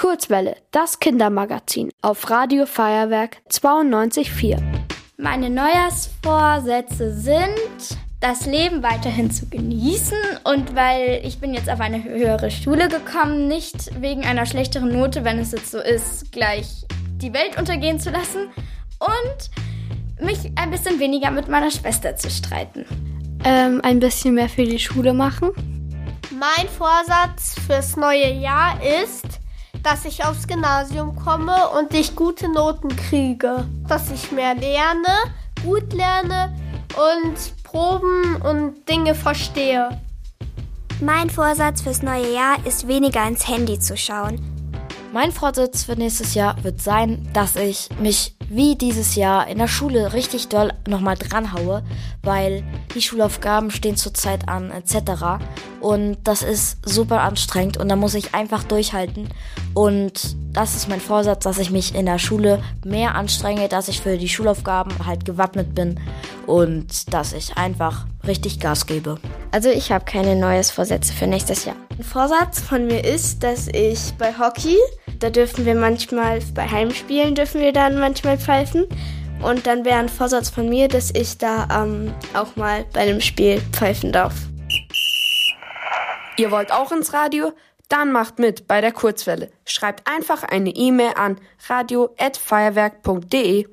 Kurzwelle, das Kindermagazin auf Radio Feuerwerk 92.4. Meine Neujahrsvorsätze sind, das Leben weiterhin zu genießen und weil ich bin jetzt auf eine höhere Schule gekommen, nicht wegen einer schlechteren Note, wenn es jetzt so ist, gleich die Welt untergehen zu lassen und mich ein bisschen weniger mit meiner Schwester zu streiten. Ähm, ein bisschen mehr für die Schule machen. Mein Vorsatz fürs neue Jahr ist, dass ich aufs Gymnasium komme und ich gute Noten kriege. Dass ich mehr lerne, gut lerne und Proben und Dinge verstehe. Mein Vorsatz fürs neue Jahr ist weniger ins Handy zu schauen. Mein Vorsatz für nächstes Jahr wird sein, dass ich mich wie dieses Jahr in der Schule richtig doll nochmal dranhaue, weil die Schulaufgaben stehen zurzeit an etc. Und das ist super anstrengend und da muss ich einfach durchhalten. Und das ist mein Vorsatz, dass ich mich in der Schule mehr anstrenge, dass ich für die Schulaufgaben halt gewappnet bin und dass ich einfach richtig Gas gebe. Also ich habe keine neues Vorsätze für nächstes Jahr. Ein Vorsatz von mir ist, dass ich bei Hockey, da dürfen wir manchmal, bei Heimspielen dürfen wir dann manchmal pfeifen. Und dann wäre ein Vorsatz von mir, dass ich da ähm, auch mal bei einem Spiel pfeifen darf. Ihr wollt auch ins Radio? Dann macht mit bei der Kurzwelle. Schreibt einfach eine E-Mail an radio@feuerwerk.de.